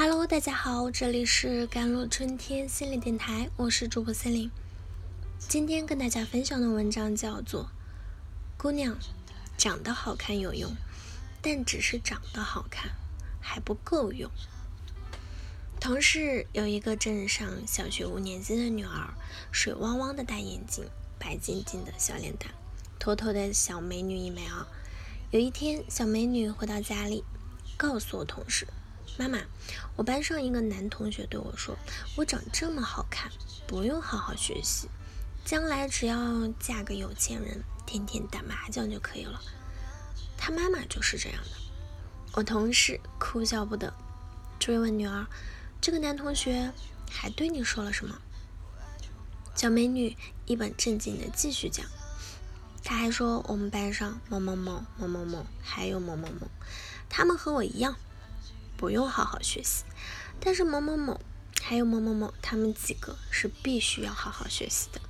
Hello，大家好，这里是甘露春天心理电台，我是主播森林。今天跟大家分享的文章叫做《姑娘长得好看有用，但只是长得好看还不够用》。同事有一个镇上小学五年级的女儿，水汪汪的大眼睛，白净净的小脸蛋，妥妥的小美女一枚啊。有一天，小美女回到家里，告诉我同事。妈妈，我班上一个男同学对我说：“我长这么好看，不用好好学习，将来只要嫁个有钱人，天天打麻将就可以了。”他妈妈就是这样的。我同事哭笑不得，追问女儿：“这个男同学还对你说了什么？”小美女一本正经的继续讲：“他还说我们班上某某某、某某某还有某某某，他们和我一样。”不用好好学习，但是某某某还有某某某，他们几个是必须要好好学习的。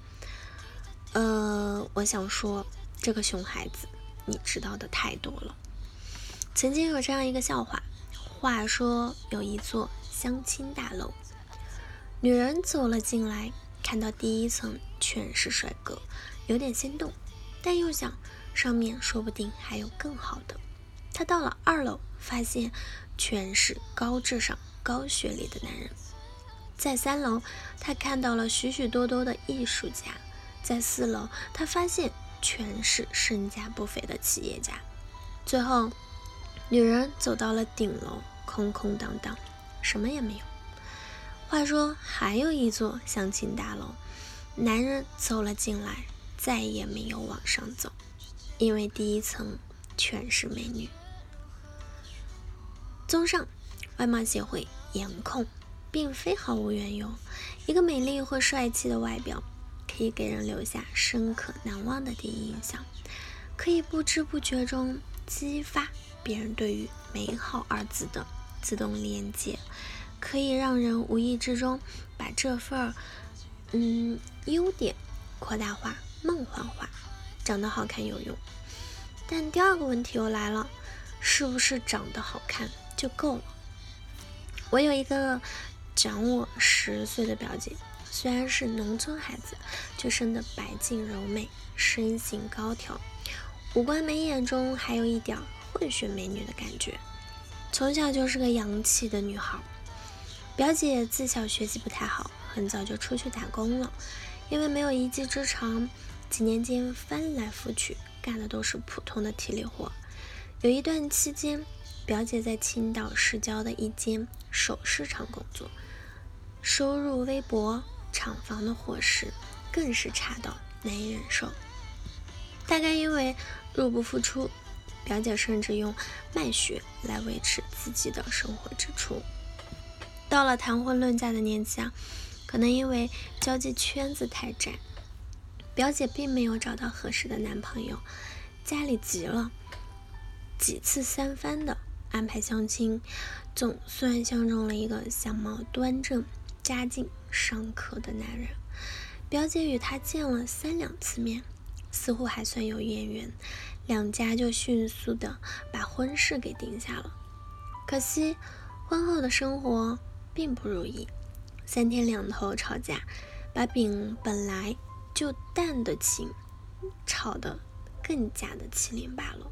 呃，我想说，这个熊孩子，你知道的太多了。曾经有这样一个笑话：话说有一座相亲大楼，女人走了进来，看到第一层全是帅哥，有点心动，但又想上面说不定还有更好的。他到了二楼，发现。全是高智商、高学历的男人。在三楼，他看到了许许多多的艺术家；在四楼，他发现全是身价不菲的企业家。最后，女人走到了顶楼，空空荡荡，什么也没有。话说，还有一座相亲大楼，男人走了进来，再也没有往上走，因为第一层全是美女。综上，外貌协会颜控并非毫无缘由。一个美丽或帅气的外表，可以给人留下深刻难忘的第一印象，可以不知不觉中激发别人对于“美好”二字的自动连接，可以让人无意之中把这份儿嗯优点扩大化、梦幻化。长得好看有用，但第二个问题又来了：是不是长得好看？就够了。我有一个长我十岁的表姐，虽然是农村孩子，却生得白净柔美，身形高挑，五官眉眼中还有一点混血美女的感觉。从小就是个洋气的女孩。表姐自小学习不太好，很早就出去打工了。因为没有一技之长，几年间翻来覆去干的都是普通的体力活。有一段期间。表姐在青岛市郊的一间首饰厂工作，收入微薄，厂房的伙食更是差到难以忍受。大概因为入不敷出，表姐甚至用卖血来维持自己的生活支出。到了谈婚论嫁的年纪啊，可能因为交际圈子太窄，表姐并没有找到合适的男朋友，家里急了，几次三番的。安排相亲，总算相中了一个相貌端正、家境尚可的男人。表姐与他见了三两次面，似乎还算有眼缘，两家就迅速的把婚事给定下了。可惜婚后的生活并不如意，三天两头吵架，把饼本来就淡的情炒得更加的七零八落。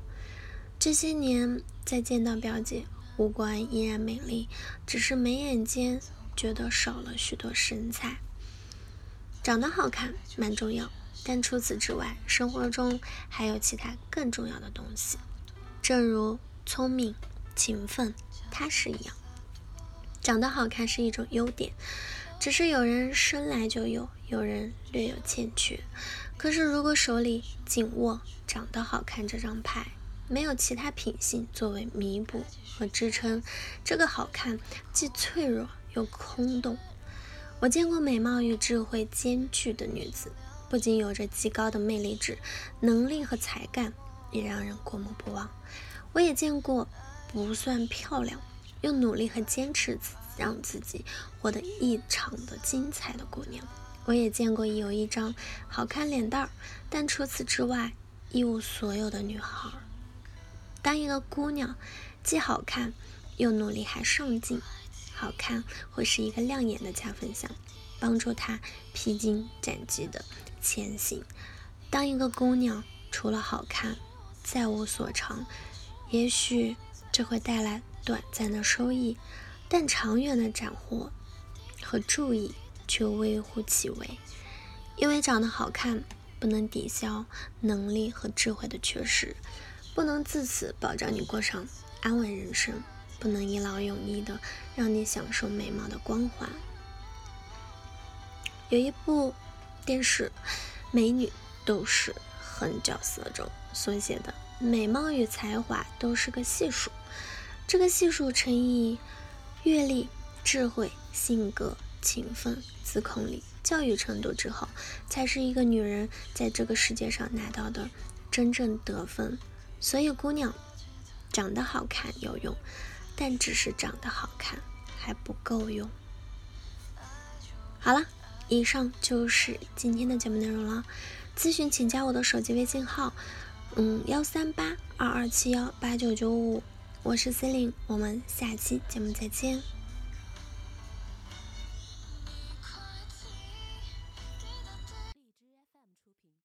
这些年再见到表姐，五官依然美丽，只是眉眼间觉得少了许多神采。长得好看蛮重要，但除此之外，生活中还有其他更重要的东西，正如聪明、勤奋、踏实一样。长得好看是一种优点，只是有人生来就有，有人略有欠缺。可是如果手里紧握长得好看这张牌，没有其他品性作为弥补和支撑，这个好看既脆弱又空洞。我见过美貌与智慧兼具的女子，不仅有着极高的魅力值，能力和才干也让人过目不忘。我也见过不算漂亮，又努力和坚持让自己活得异常的精彩的姑娘。我也见过有一张好看脸蛋儿，但除此之外一无所有的女孩。当一个姑娘既好看又努力还上进，好看会是一个亮眼的加分项，帮助她披荆斩棘的前行。当一个姑娘除了好看，再无所长，也许这会带来短暂的收益，但长远的斩获和注意却微乎其微。因为长得好看不能抵消能力和智慧的缺失，不能自此保障你过上安稳人生。不能一劳永逸的让你享受美貌的光环。有一部电视《美女都是狠角色》中所写的，美貌与才华都是个系数，这个系数乘以阅历、智慧、性格、勤奋、自控力、教育程度之后，才是一个女人在这个世界上拿到的真正得分。所以，姑娘长得好看有用。但只是长得好看还不够用。好了，以上就是今天的节目内容了。咨询请加我的手机微信号，嗯，幺三八二二七幺八九九五，我是 C e l i n e 我们下期节目再见。